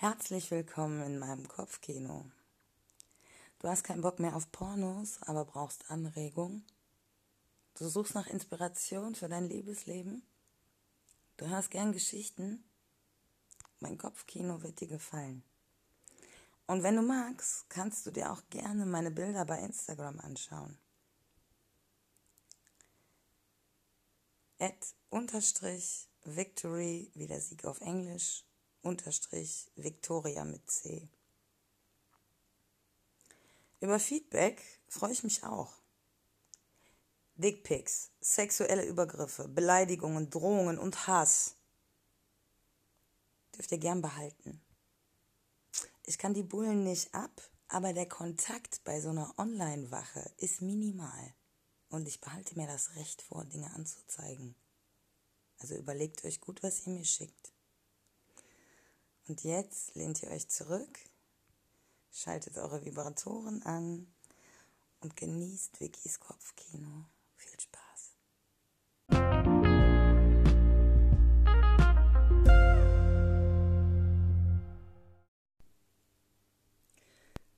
Herzlich willkommen in meinem Kopfkino. Du hast keinen Bock mehr auf Pornos, aber brauchst Anregung. Du suchst nach Inspiration für dein Liebesleben. Du hörst gern Geschichten. Mein Kopfkino wird dir gefallen. Und wenn du magst, kannst du dir auch gerne meine Bilder bei Instagram anschauen. At unterstrich Victory, wie der Sieg auf Englisch, unterstrich Victoria mit C. Über Feedback freue ich mich auch. Dickpics, sexuelle Übergriffe, Beleidigungen, Drohungen und Hass dürft ihr gern behalten. Ich kann die Bullen nicht ab, aber der Kontakt bei so einer Online-Wache ist minimal. Und ich behalte mir das Recht vor, Dinge anzuzeigen. Also überlegt euch gut, was ihr mir schickt. Und jetzt lehnt ihr euch zurück, schaltet eure Vibratoren an und genießt Vickys Kopfkino. Viel Spaß.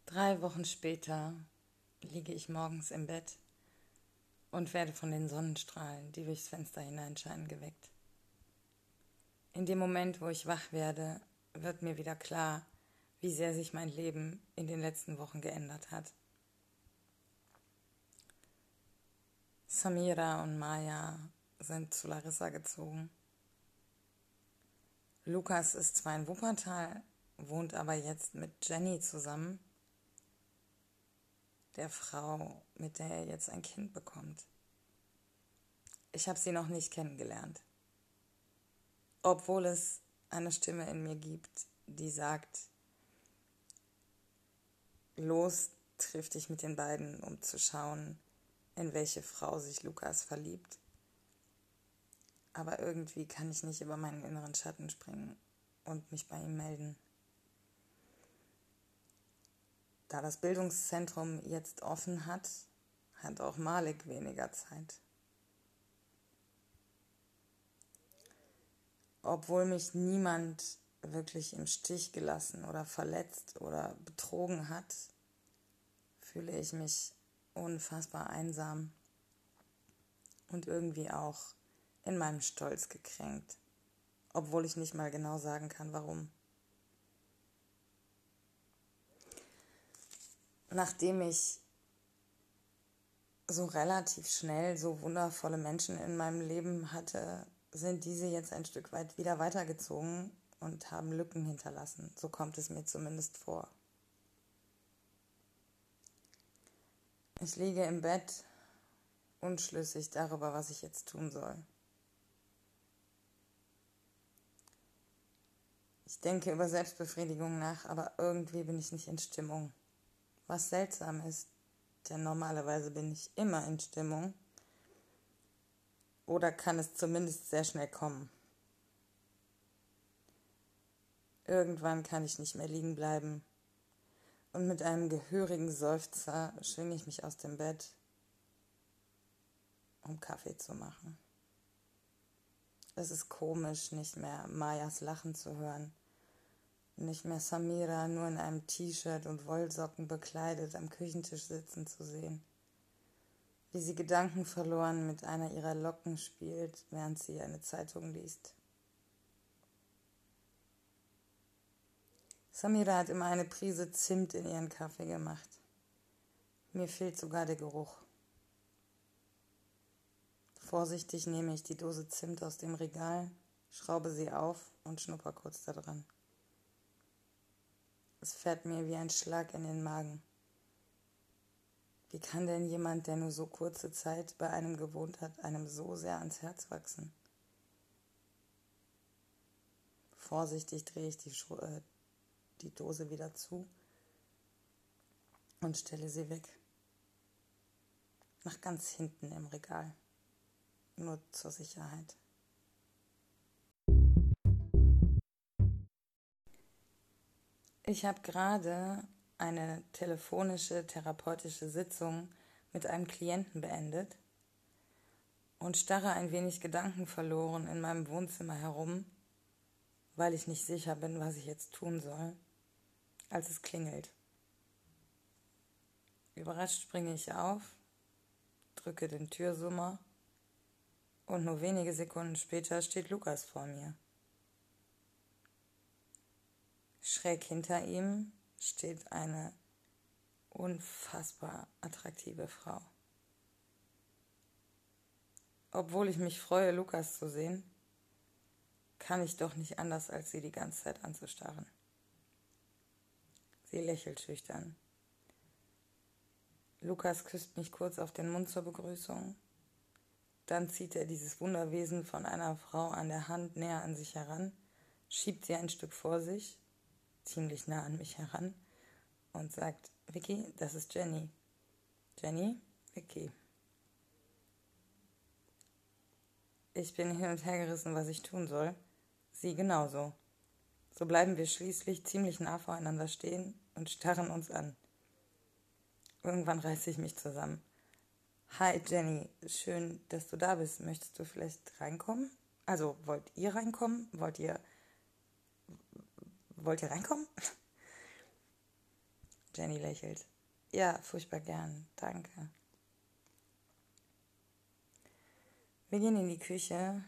Drei Wochen später liege ich morgens im Bett und werde von den Sonnenstrahlen, die durchs Fenster hineinscheinen, geweckt. In dem Moment, wo ich wach werde, wird mir wieder klar, wie sehr sich mein Leben in den letzten Wochen geändert hat. Samira und Maya sind zu Larissa gezogen. Lukas ist zwar in Wuppertal, wohnt aber jetzt mit Jenny zusammen, der Frau, mit der er jetzt ein Kind bekommt. Ich habe sie noch nicht kennengelernt, obwohl es eine Stimme in mir gibt, die sagt, los triff dich mit den beiden, um zu schauen, in welche Frau sich Lukas verliebt. Aber irgendwie kann ich nicht über meinen inneren Schatten springen und mich bei ihm melden. Da das Bildungszentrum jetzt offen hat, hat auch Malik weniger Zeit. Obwohl mich niemand wirklich im Stich gelassen oder verletzt oder betrogen hat, fühle ich mich unfassbar einsam und irgendwie auch in meinem Stolz gekränkt, obwohl ich nicht mal genau sagen kann, warum. Nachdem ich so relativ schnell so wundervolle Menschen in meinem Leben hatte, sind diese jetzt ein Stück weit wieder weitergezogen und haben Lücken hinterlassen. So kommt es mir zumindest vor. Ich liege im Bett, unschlüssig darüber, was ich jetzt tun soll. Ich denke über Selbstbefriedigung nach, aber irgendwie bin ich nicht in Stimmung. Was seltsam ist, denn normalerweise bin ich immer in Stimmung oder kann es zumindest sehr schnell kommen. Irgendwann kann ich nicht mehr liegen bleiben und mit einem gehörigen Seufzer schwinge ich mich aus dem Bett, um Kaffee zu machen. Es ist komisch, nicht mehr Mayas Lachen zu hören, nicht mehr Samira nur in einem T-Shirt und Wollsocken bekleidet am Küchentisch sitzen zu sehen wie sie gedankenverloren mit einer ihrer Locken spielt, während sie eine Zeitung liest. Samira hat immer eine Prise Zimt in ihren Kaffee gemacht. Mir fehlt sogar der Geruch. Vorsichtig nehme ich die Dose Zimt aus dem Regal, schraube sie auf und schnupper kurz daran. Es fährt mir wie ein Schlag in den Magen. Wie kann denn jemand, der nur so kurze Zeit bei einem gewohnt hat, einem so sehr ans Herz wachsen? Vorsichtig drehe ich die, Schu äh, die Dose wieder zu und stelle sie weg. Nach ganz hinten im Regal. Nur zur Sicherheit. Ich habe gerade eine telefonische therapeutische Sitzung mit einem Klienten beendet und starre ein wenig Gedanken verloren in meinem Wohnzimmer herum, weil ich nicht sicher bin, was ich jetzt tun soll, als es klingelt. Überrascht springe ich auf, drücke den Türsummer und nur wenige Sekunden später steht Lukas vor mir. Schräg hinter ihm steht eine unfassbar attraktive Frau. Obwohl ich mich freue, Lukas zu sehen, kann ich doch nicht anders, als sie die ganze Zeit anzustarren. Sie lächelt schüchtern. Lukas küsst mich kurz auf den Mund zur Begrüßung. Dann zieht er dieses Wunderwesen von einer Frau an der Hand näher an sich heran, schiebt sie ein Stück vor sich, ziemlich nah an mich heran, und sagt, Vicky, das ist Jenny. Jenny, Vicky. Ich bin hin und her gerissen, was ich tun soll. Sie genauso. So bleiben wir schließlich ziemlich nah voreinander stehen und starren uns an. Irgendwann reiße ich mich zusammen. Hi Jenny, schön, dass du da bist. Möchtest du vielleicht reinkommen? Also, wollt ihr reinkommen? Wollt ihr. Wollt ihr reinkommen? Jenny lächelt. Ja, furchtbar gern. Danke. Wir gehen in die Küche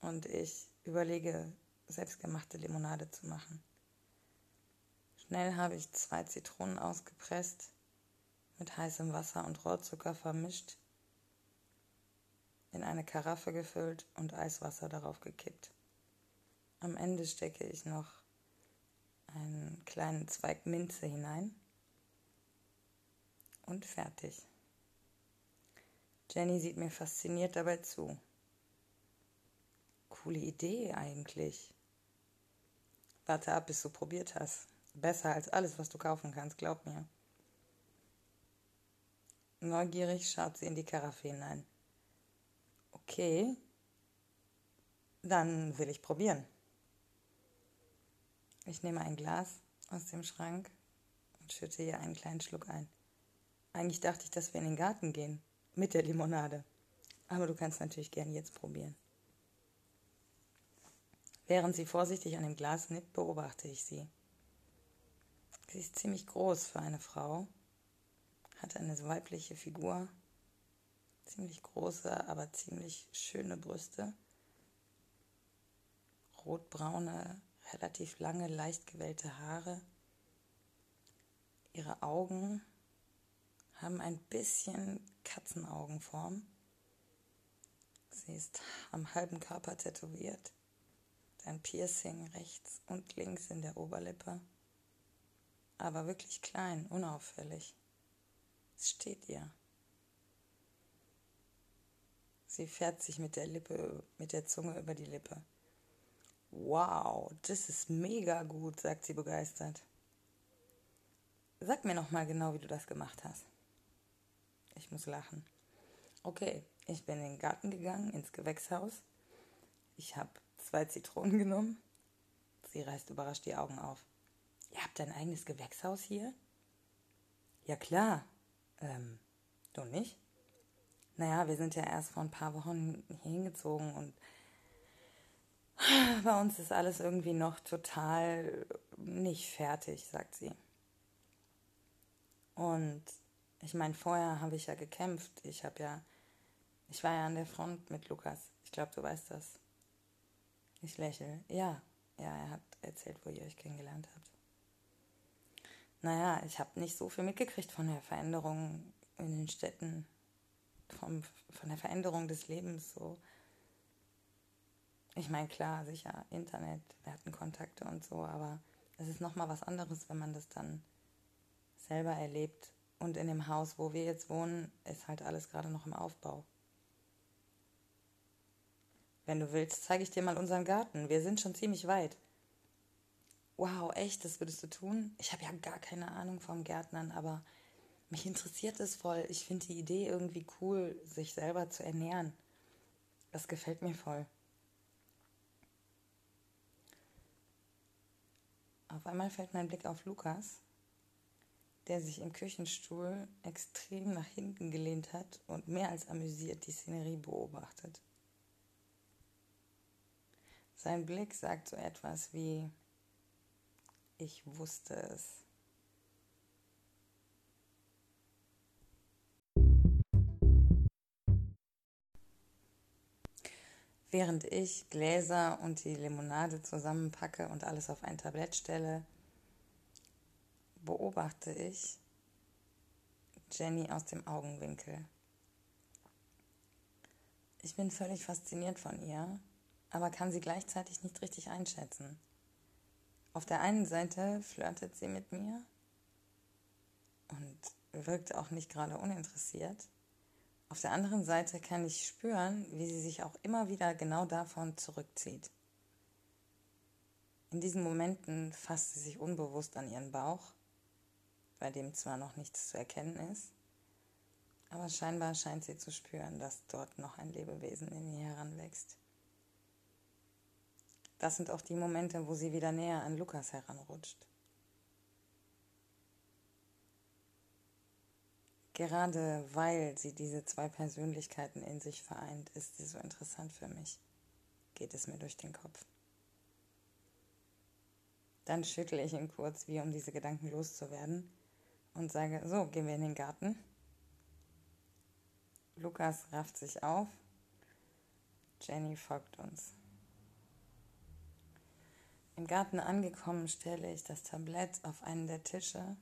und ich überlege, selbstgemachte Limonade zu machen. Schnell habe ich zwei Zitronen ausgepresst, mit heißem Wasser und Rohrzucker vermischt, in eine Karaffe gefüllt und Eiswasser darauf gekippt. Am Ende stecke ich noch einen kleinen Zweig Minze hinein und fertig. Jenny sieht mir fasziniert dabei zu. Coole Idee eigentlich. Warte ab, bis du probiert hast. Besser als alles, was du kaufen kannst, glaub mir. Neugierig schaut sie in die Karaffe hinein. Okay, dann will ich probieren. Ich nehme ein Glas aus dem Schrank und schütte ihr einen kleinen Schluck ein. Eigentlich dachte ich, dass wir in den Garten gehen mit der Limonade. Aber du kannst natürlich gerne jetzt probieren. Während sie vorsichtig an dem Glas nippt, beobachte ich sie. Sie ist ziemlich groß für eine Frau, hat eine weibliche Figur, ziemlich große, aber ziemlich schöne Brüste, rotbraune, relativ lange, leicht gewellte Haare. Ihre Augen haben ein bisschen Katzenaugenform. Sie ist am halben Körper tätowiert, ein Piercing rechts und links in der Oberlippe, aber wirklich klein, unauffällig. Es steht ihr. Sie fährt sich mit der Lippe, mit der Zunge über die Lippe. Wow, das ist mega gut, sagt sie begeistert. Sag mir noch mal genau, wie du das gemacht hast. Ich muss lachen. Okay, ich bin in den Garten gegangen, ins Gewächshaus. Ich habe zwei Zitronen genommen. Sie reißt überrascht die Augen auf. Ihr habt ein eigenes Gewächshaus hier? Ja klar. Ähm, du nicht? Naja, wir sind ja erst vor ein paar Wochen hier hingezogen und bei uns ist alles irgendwie noch total nicht fertig, sagt sie. Und ich meine, vorher habe ich ja gekämpft. Ich habe ja, ich war ja an der Front mit Lukas. Ich glaube, du weißt das. Ich lächle. Ja, ja, er hat erzählt, wo ihr euch kennengelernt habt. Naja, ich habe nicht so viel mitgekriegt von der Veränderung in den Städten, vom, von der Veränderung des Lebens so. Ich meine, klar, sicher, Internet, wir hatten Kontakte und so, aber es ist nochmal was anderes, wenn man das dann selber erlebt und in dem Haus, wo wir jetzt wohnen, ist halt alles gerade noch im Aufbau. Wenn du willst, zeige ich dir mal unseren Garten. Wir sind schon ziemlich weit. Wow, echt, das würdest du tun? Ich habe ja gar keine Ahnung vom Gärtnern, aber mich interessiert es voll. Ich finde die Idee irgendwie cool, sich selber zu ernähren. Das gefällt mir voll. Auf einmal fällt mein Blick auf Lukas der sich im Küchenstuhl extrem nach hinten gelehnt hat und mehr als amüsiert die Szenerie beobachtet. Sein Blick sagt so etwas wie, ich wusste es. Während ich Gläser und die Limonade zusammenpacke und alles auf ein Tablett stelle, beobachte ich Jenny aus dem Augenwinkel. Ich bin völlig fasziniert von ihr, aber kann sie gleichzeitig nicht richtig einschätzen. Auf der einen Seite flirtet sie mit mir und wirkt auch nicht gerade uninteressiert. Auf der anderen Seite kann ich spüren, wie sie sich auch immer wieder genau davon zurückzieht. In diesen Momenten fasst sie sich unbewusst an ihren Bauch, bei dem zwar noch nichts zu erkennen ist, aber scheinbar scheint sie zu spüren, dass dort noch ein Lebewesen in ihr heranwächst. Das sind auch die Momente, wo sie wieder näher an Lukas heranrutscht. Gerade weil sie diese zwei Persönlichkeiten in sich vereint, ist sie so interessant für mich, geht es mir durch den Kopf. Dann schüttle ich ihn kurz, wie um diese Gedanken loszuwerden, und sage, so, gehen wir in den Garten. Lukas rafft sich auf. Jenny folgt uns. Im Garten angekommen stelle ich das Tablett auf einen der Tische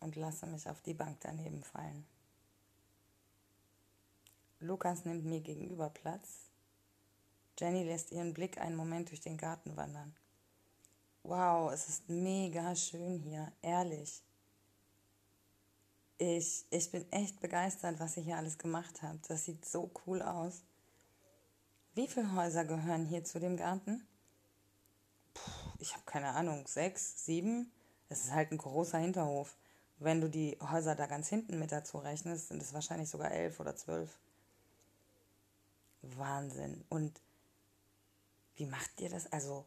und lasse mich auf die Bank daneben fallen. Lukas nimmt mir gegenüber Platz. Jenny lässt ihren Blick einen Moment durch den Garten wandern. Wow, es ist mega schön hier, ehrlich. Ich, ich bin echt begeistert, was ihr hier alles gemacht habt. Das sieht so cool aus. Wie viele Häuser gehören hier zu dem Garten? Puh, ich habe keine Ahnung, sechs, sieben? Es ist halt ein großer Hinterhof. Wenn du die Häuser da ganz hinten mit dazu rechnest, sind es wahrscheinlich sogar elf oder zwölf. Wahnsinn. Und wie macht ihr das? Also,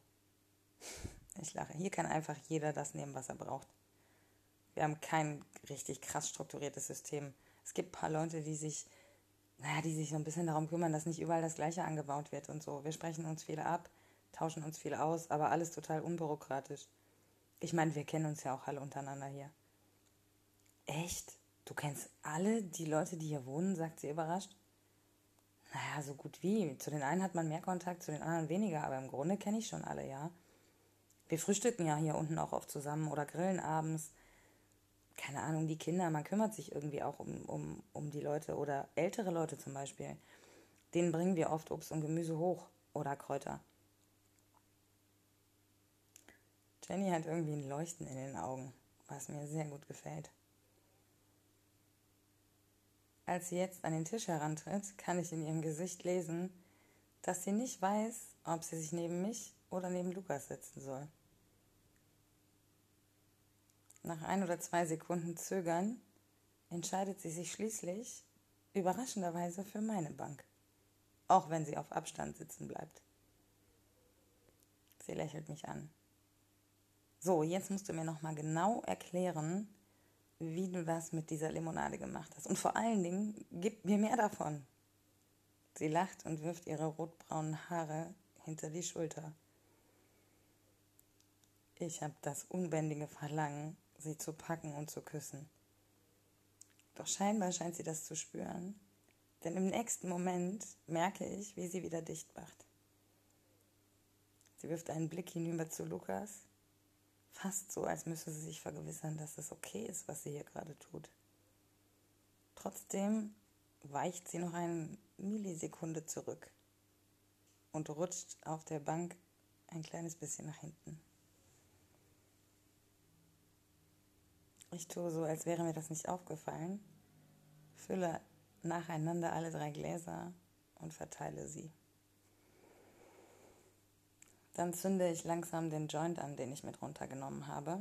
ich lache. Hier kann einfach jeder das nehmen, was er braucht. Wir haben kein richtig krass strukturiertes System. Es gibt ein paar Leute, die sich, naja, die sich so ein bisschen darum kümmern, dass nicht überall das Gleiche angebaut wird und so. Wir sprechen uns viele ab, tauschen uns viel aus, aber alles total unbürokratisch. Ich meine, wir kennen uns ja auch alle untereinander hier. Echt? Du kennst alle die Leute, die hier wohnen, sagt sie überrascht. Naja, so gut wie. Zu den einen hat man mehr Kontakt, zu den anderen weniger, aber im Grunde kenne ich schon alle, ja. Wir frühstücken ja hier unten auch oft zusammen oder grillen abends keine Ahnung, die Kinder, man kümmert sich irgendwie auch um, um, um die Leute oder ältere Leute zum Beispiel. Denen bringen wir oft Obst und Gemüse hoch oder Kräuter. Jenny hat irgendwie ein Leuchten in den Augen, was mir sehr gut gefällt. Als sie jetzt an den Tisch herantritt, kann ich in ihrem Gesicht lesen, dass sie nicht weiß, ob sie sich neben mich oder neben Lukas setzen soll. Nach ein oder zwei Sekunden Zögern entscheidet sie sich schließlich überraschenderweise für meine Bank, auch wenn sie auf Abstand sitzen bleibt. Sie lächelt mich an. So, jetzt musst du mir nochmal genau erklären, wie du das mit dieser Limonade gemacht hast. Und vor allen Dingen, gib mir mehr davon. Sie lacht und wirft ihre rotbraunen Haare hinter die Schulter. Ich habe das unbändige Verlangen, sie zu packen und zu küssen. Doch scheinbar scheint sie das zu spüren, denn im nächsten Moment merke ich, wie sie wieder dicht macht. Sie wirft einen Blick hinüber zu Lukas, fast so, als müsse sie sich vergewissern, dass es okay ist, was sie hier gerade tut. Trotzdem weicht sie noch eine Millisekunde zurück und rutscht auf der Bank ein kleines bisschen nach hinten. Ich tue so, als wäre mir das nicht aufgefallen, fülle nacheinander alle drei Gläser und verteile sie. Dann zünde ich langsam den Joint an, den ich mit runtergenommen habe.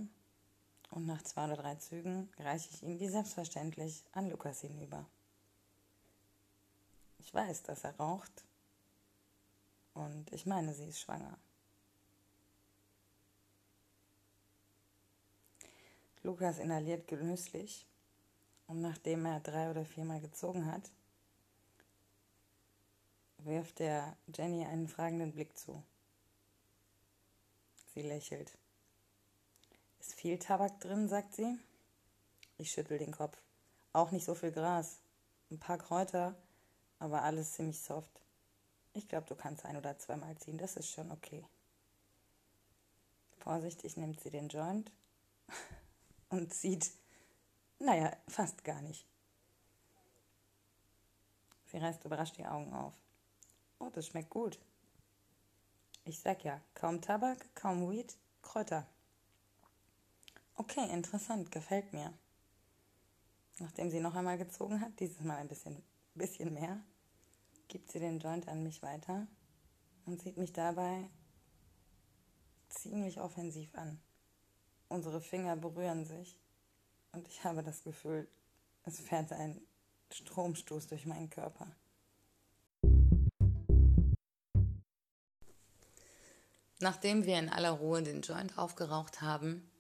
Und nach zwei oder drei Zügen reiche ich ihn wie selbstverständlich an Lukas hinüber. Ich weiß, dass er raucht. Und ich meine, sie ist schwanger. Lukas inhaliert genüsslich und nachdem er drei oder viermal gezogen hat, wirft er Jenny einen fragenden Blick zu. Sie lächelt. Ist viel Tabak drin, sagt sie. Ich schüttel den Kopf. Auch nicht so viel Gras. Ein paar Kräuter, aber alles ziemlich soft. Ich glaube, du kannst ein oder zweimal ziehen, das ist schon okay. Vorsichtig nimmt sie den Joint und zieht, naja, fast gar nicht. Sie reißt überrascht die Augen auf. Oh, das schmeckt gut. Ich sag ja, kaum Tabak, kaum Weed, Kräuter. Okay, interessant, gefällt mir. Nachdem sie noch einmal gezogen hat, dieses Mal ein bisschen, bisschen mehr, gibt sie den Joint an mich weiter und sieht mich dabei ziemlich offensiv an. Unsere Finger berühren sich und ich habe das Gefühl, es fährt ein Stromstoß durch meinen Körper. Nachdem wir in aller Ruhe den Joint aufgeraucht haben,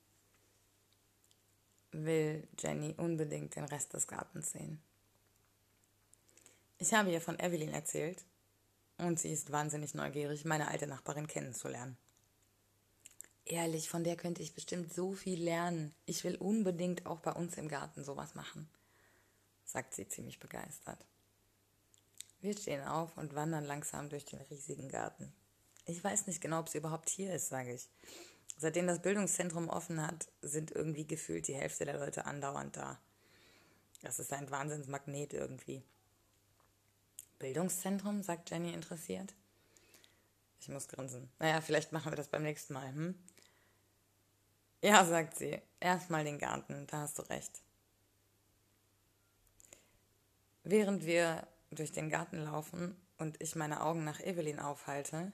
will Jenny unbedingt den Rest des Gartens sehen. Ich habe ihr von Evelyn erzählt und sie ist wahnsinnig neugierig, meine alte Nachbarin kennenzulernen. Ehrlich, von der könnte ich bestimmt so viel lernen. Ich will unbedingt auch bei uns im Garten sowas machen, sagt sie ziemlich begeistert. Wir stehen auf und wandern langsam durch den riesigen Garten. Ich weiß nicht genau, ob sie überhaupt hier ist, sage ich. Seitdem das Bildungszentrum offen hat, sind irgendwie gefühlt die Hälfte der Leute andauernd da. Das ist ein Wahnsinnsmagnet irgendwie. Bildungszentrum, sagt Jenny interessiert. Ich muss grinsen. Naja, vielleicht machen wir das beim nächsten Mal, hm? Ja, sagt sie. Erstmal den Garten, da hast du recht. Während wir durch den Garten laufen und ich meine Augen nach Evelyn aufhalte,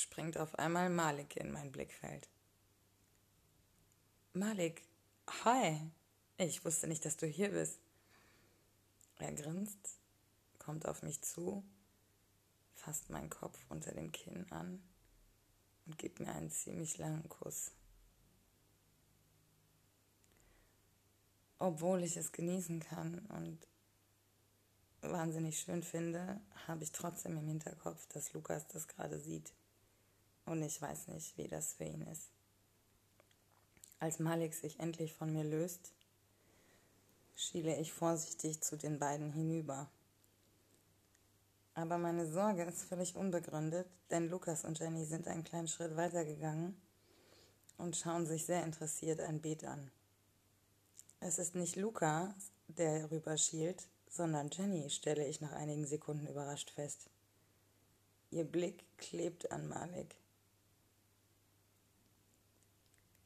springt auf einmal Malik in mein Blickfeld. Malik, hi. Ich wusste nicht, dass du hier bist. Er grinst, kommt auf mich zu, fasst meinen Kopf unter dem Kinn an und gibt mir einen ziemlich langen Kuss. Obwohl ich es genießen kann und wahnsinnig schön finde, habe ich trotzdem im Hinterkopf, dass Lukas das gerade sieht. Und ich weiß nicht, wie das für ihn ist. Als Malik sich endlich von mir löst, schiele ich vorsichtig zu den beiden hinüber. Aber meine Sorge ist völlig unbegründet, denn Lukas und Jenny sind einen kleinen Schritt weitergegangen und schauen sich sehr interessiert ein Beet an. Es ist nicht Lukas, der rüberschielt, sondern Jenny, stelle ich nach einigen Sekunden überrascht fest. Ihr Blick klebt an Malik.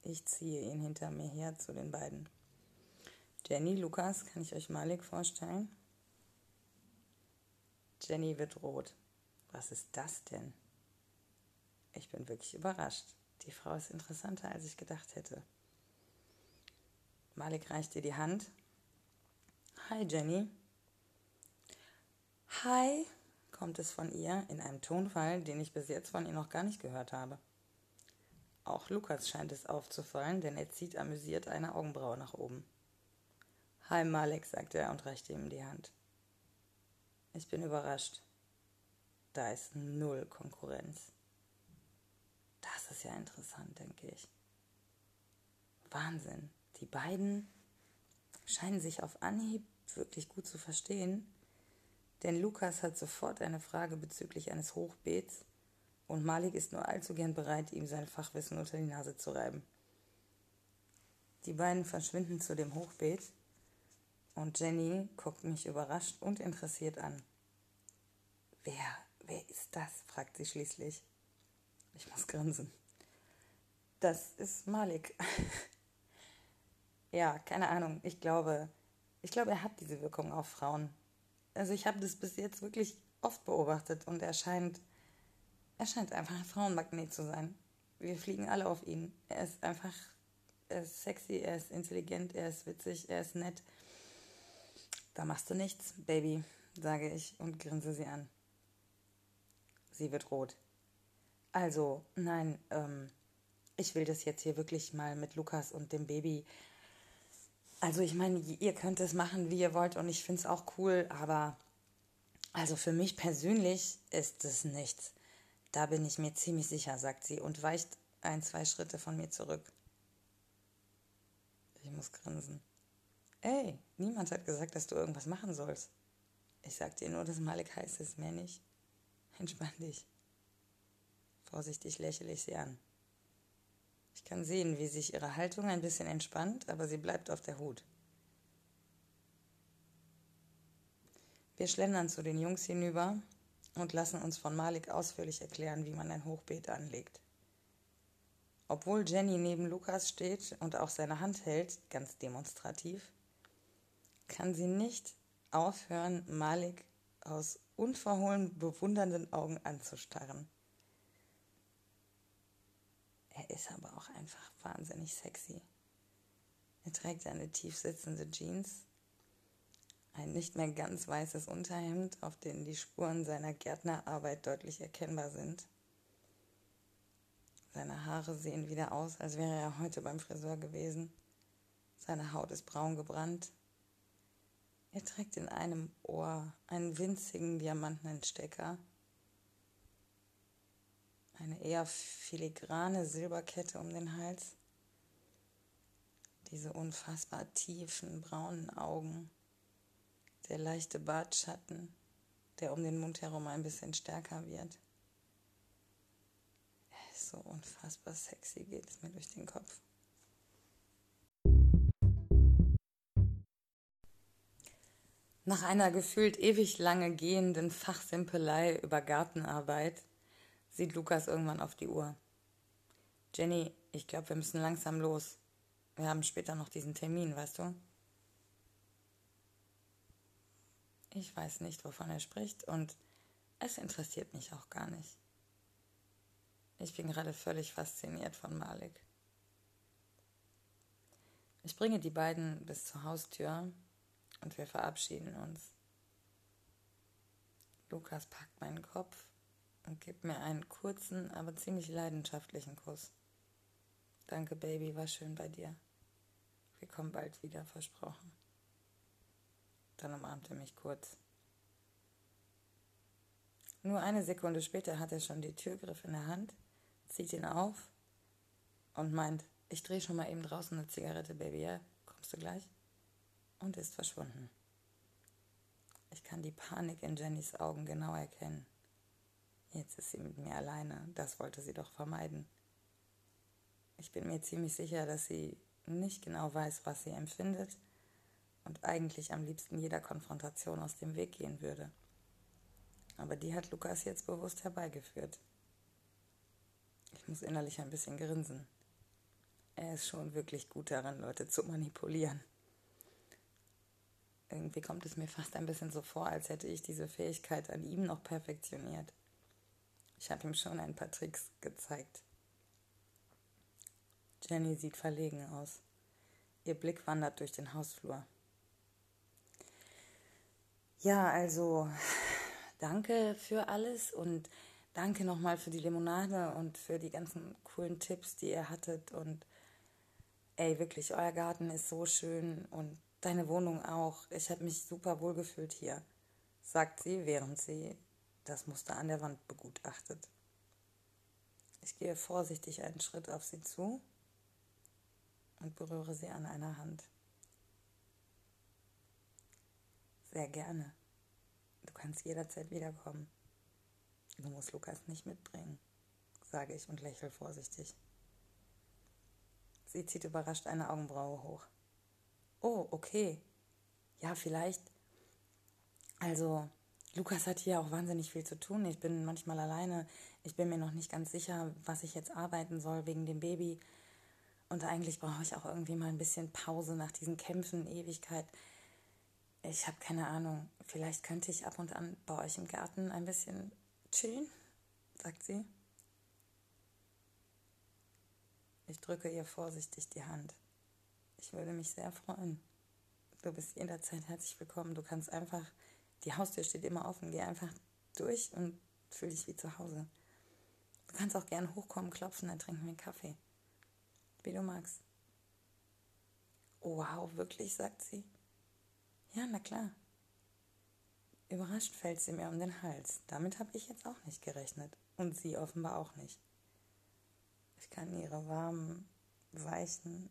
Ich ziehe ihn hinter mir her zu den beiden. Jenny, Lukas, kann ich euch Malik vorstellen? Jenny wird rot. Was ist das denn? Ich bin wirklich überrascht. Die Frau ist interessanter, als ich gedacht hätte. Malik reicht ihr die Hand. Hi, Jenny. Hi, kommt es von ihr in einem Tonfall, den ich bis jetzt von ihr noch gar nicht gehört habe. Auch Lukas scheint es aufzufallen, denn er zieht amüsiert eine Augenbraue nach oben. Hi Malik, sagt er und reicht ihm die Hand. Ich bin überrascht. Da ist null Konkurrenz. Das ist ja interessant, denke ich. Wahnsinn. Die beiden scheinen sich auf Anhieb wirklich gut zu verstehen, denn Lukas hat sofort eine Frage bezüglich eines Hochbeets und Malik ist nur allzu gern bereit, ihm sein Fachwissen unter die Nase zu reiben. Die beiden verschwinden zu dem Hochbeet und Jenny guckt mich überrascht und interessiert an. Wer, wer ist das? fragt sie schließlich. Ich muss grinsen. Das ist Malik. ja, keine Ahnung. Ich glaube, ich glaube, er hat diese Wirkung auf Frauen. Also ich habe das bis jetzt wirklich oft beobachtet und er scheint er scheint einfach ein Frauenmagnet zu sein. Wir fliegen alle auf ihn. Er ist einfach, er ist sexy, er ist intelligent, er ist witzig, er ist nett. Da machst du nichts, Baby, sage ich und grinse sie an. Sie wird rot. Also, nein, ähm, ich will das jetzt hier wirklich mal mit Lukas und dem Baby. Also, ich meine, ihr könnt es machen, wie ihr wollt und ich finde es auch cool, aber also für mich persönlich ist es nichts Da bin ich mir ziemlich sicher, sagt sie und weicht ein, zwei Schritte von mir zurück. Ich muss grinsen. Ey, niemand hat gesagt, dass du irgendwas machen sollst. Ich sag dir nur, dass Malik heiß ist, mehr nicht. Entspann dich. Vorsichtig lächle ich sie an. Ich kann sehen, wie sich ihre Haltung ein bisschen entspannt, aber sie bleibt auf der Hut. Wir schlendern zu den Jungs hinüber und lassen uns von Malik ausführlich erklären, wie man ein Hochbeet anlegt. Obwohl Jenny neben Lukas steht und auch seine Hand hält, ganz demonstrativ, kann sie nicht aufhören, Malik aus unverhohlen bewundernden Augen anzustarren. Er ist aber auch einfach wahnsinnig sexy. Er trägt eine tief sitzende Jeans, ein nicht mehr ganz weißes Unterhemd, auf dem die Spuren seiner Gärtnerarbeit deutlich erkennbar sind. Seine Haare sehen wieder aus, als wäre er heute beim Friseur gewesen. Seine Haut ist braun gebrannt. Er trägt in einem Ohr einen winzigen diamantenen Stecker, eine eher filigrane Silberkette um den Hals, diese unfassbar tiefen braunen Augen, der leichte Bartschatten, der um den Mund herum ein bisschen stärker wird so unfassbar sexy geht es mir durch den Kopf. Nach einer gefühlt ewig lange gehenden Fachsimpelei über Gartenarbeit sieht Lukas irgendwann auf die Uhr. Jenny, ich glaube, wir müssen langsam los. Wir haben später noch diesen Termin, weißt du? Ich weiß nicht, wovon er spricht und es interessiert mich auch gar nicht. Ich bin gerade völlig fasziniert von Malik. Ich bringe die beiden bis zur Haustür und wir verabschieden uns. Lukas packt meinen Kopf und gibt mir einen kurzen, aber ziemlich leidenschaftlichen Kuss. Danke, Baby, war schön bei dir. Wir kommen bald wieder, versprochen. Dann umarmt er mich kurz. Nur eine Sekunde später hat er schon die Türgriff in der Hand zieht ihn auf und meint, ich drehe schon mal eben draußen eine Zigarette, Baby, ja? Kommst du gleich? Und ist verschwunden. Ich kann die Panik in Jennys Augen genau erkennen. Jetzt ist sie mit mir alleine. Das wollte sie doch vermeiden. Ich bin mir ziemlich sicher, dass sie nicht genau weiß, was sie empfindet und eigentlich am liebsten jeder Konfrontation aus dem Weg gehen würde. Aber die hat Lukas jetzt bewusst herbeigeführt. Ich muss innerlich ein bisschen grinsen. Er ist schon wirklich gut daran, Leute zu manipulieren. Irgendwie kommt es mir fast ein bisschen so vor, als hätte ich diese Fähigkeit an ihm noch perfektioniert. Ich habe ihm schon ein paar Tricks gezeigt. Jenny sieht verlegen aus. Ihr Blick wandert durch den Hausflur. Ja, also danke für alles und danke nochmal für die Limonade und für die ganzen coolen Tipps, die ihr hattet. Und ey, wirklich, euer Garten ist so schön und deine Wohnung auch. Ich habe mich super wohl gefühlt hier, sagt sie, während sie das Muster an der Wand begutachtet. Ich gehe vorsichtig einen Schritt auf sie zu und berühre sie an einer Hand. Sehr gerne. Du kannst jederzeit wiederkommen. Du musst Lukas nicht mitbringen, sage ich und lächle vorsichtig. Sie zieht überrascht eine Augenbraue hoch. Oh, okay. Ja, vielleicht. Also, Lukas hat hier auch wahnsinnig viel zu tun. Ich bin manchmal alleine. Ich bin mir noch nicht ganz sicher, was ich jetzt arbeiten soll wegen dem Baby. Und eigentlich brauche ich auch irgendwie mal ein bisschen Pause nach diesen Kämpfen, Ewigkeit. Ich habe keine Ahnung. Vielleicht könnte ich ab und an bei euch im Garten ein bisschen chillen, sagt sie. Ich drücke ihr vorsichtig die Hand. Ich würde mich sehr freuen. Du bist jederzeit herzlich willkommen. Du kannst einfach, die Haustür steht immer offen, geh einfach durch und fühl dich wie zu Hause. Du kannst auch gern hochkommen, klopfen, dann trinken wir einen Kaffee. Wie du magst. Wow, wirklich, sagt sie. Ja, na klar. Überrascht fällt sie mir um den Hals. Damit habe ich jetzt auch nicht gerechnet. Und sie offenbar auch nicht. Ich kann ihre warmen, weichen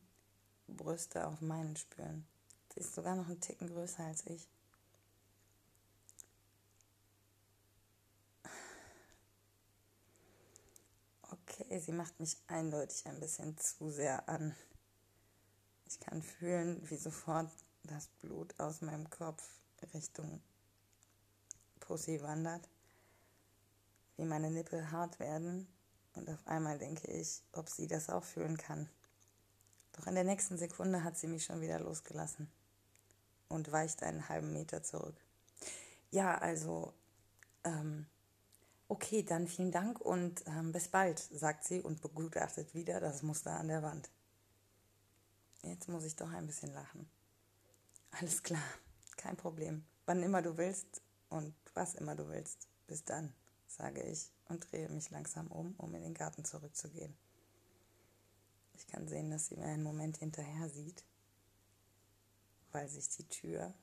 Brüste auf meinen spüren. Sie ist sogar noch einen Ticken größer als ich. Okay, sie macht mich eindeutig ein bisschen zu sehr an. Ich kann fühlen, wie sofort das Blut aus meinem Kopf Richtung Pussy wandert, wie meine Nippel hart werden und auf einmal denke ich, ob sie das auch fühlen kann. Doch in der nächsten Sekunde hat sie mich schon wieder losgelassen und weicht einen halben Meter zurück. Ja, also, ähm, okay, dann vielen Dank und ähm, bis bald, sagt sie und begutachtet wieder das Muster an der Wand. Jetzt muss ich doch ein bisschen lachen. Alles klar, kein Problem. Wann immer du willst und was immer du willst. Bis dann, sage ich und drehe mich langsam um, um in den Garten zurückzugehen. Ich kann sehen, dass sie mir einen Moment hinterher sieht, weil sich die Tür,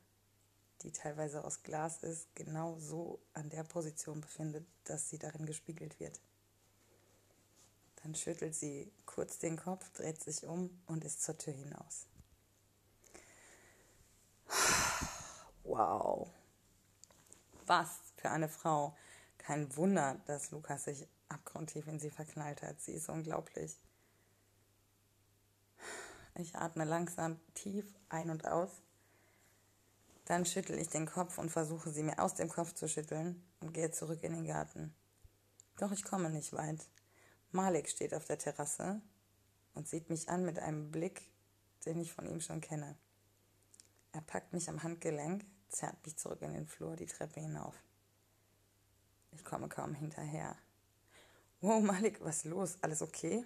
die teilweise aus Glas ist, genau so an der Position befindet, dass sie darin gespiegelt wird. Dann schüttelt sie kurz den Kopf, dreht sich um und ist zur Tür hinaus. Wow. Was für eine Frau. Kein Wunder, dass Lukas sich abgrundtief in sie verknallt hat. Sie ist unglaublich. Ich atme langsam tief ein und aus. Dann schüttel ich den Kopf und versuche sie mir aus dem Kopf zu schütteln und gehe zurück in den Garten. Doch ich komme nicht weit. Malik steht auf der Terrasse und sieht mich an mit einem Blick, den ich von ihm schon kenne. Er packt mich am Handgelenk, zerrt mich zurück in den Flur, die Treppe hinauf. Ich komme kaum hinterher. Wow, Malik, was ist los? Alles okay?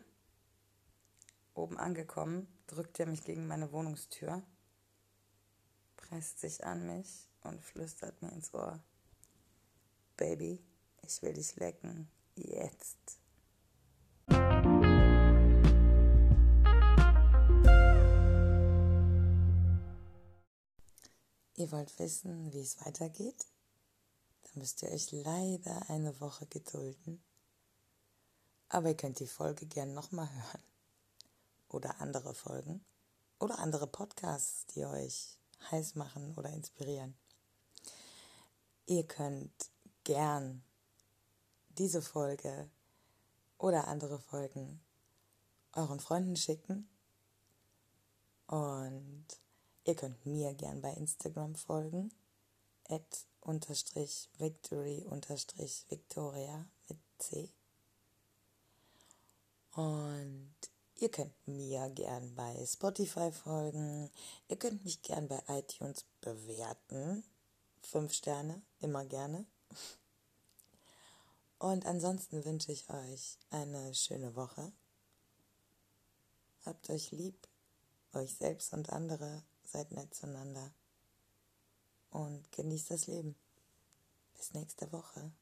Oben angekommen, drückt er mich gegen meine Wohnungstür, presst sich an mich und flüstert mir ins Ohr. Baby, ich will dich lecken. Jetzt. Ihr wollt wissen, wie es weitergeht? Dann müsst ihr euch leider eine Woche gedulden. Aber ihr könnt die Folge gern nochmal hören. Oder andere Folgen. Oder andere Podcasts, die euch heiß machen oder inspirieren. Ihr könnt gern diese Folge oder andere Folgen euren Freunden schicken. Und ihr könnt mir gern bei Instagram folgen. At unterstrich victory unterstrich victoria mit C. Und ihr könnt mir gern bei Spotify folgen. Ihr könnt mich gern bei iTunes bewerten. Fünf Sterne, immer gerne. Und ansonsten wünsche ich euch eine schöne Woche. Habt euch lieb, euch selbst und andere, seid nett zueinander und genießt das Leben. Bis nächste Woche.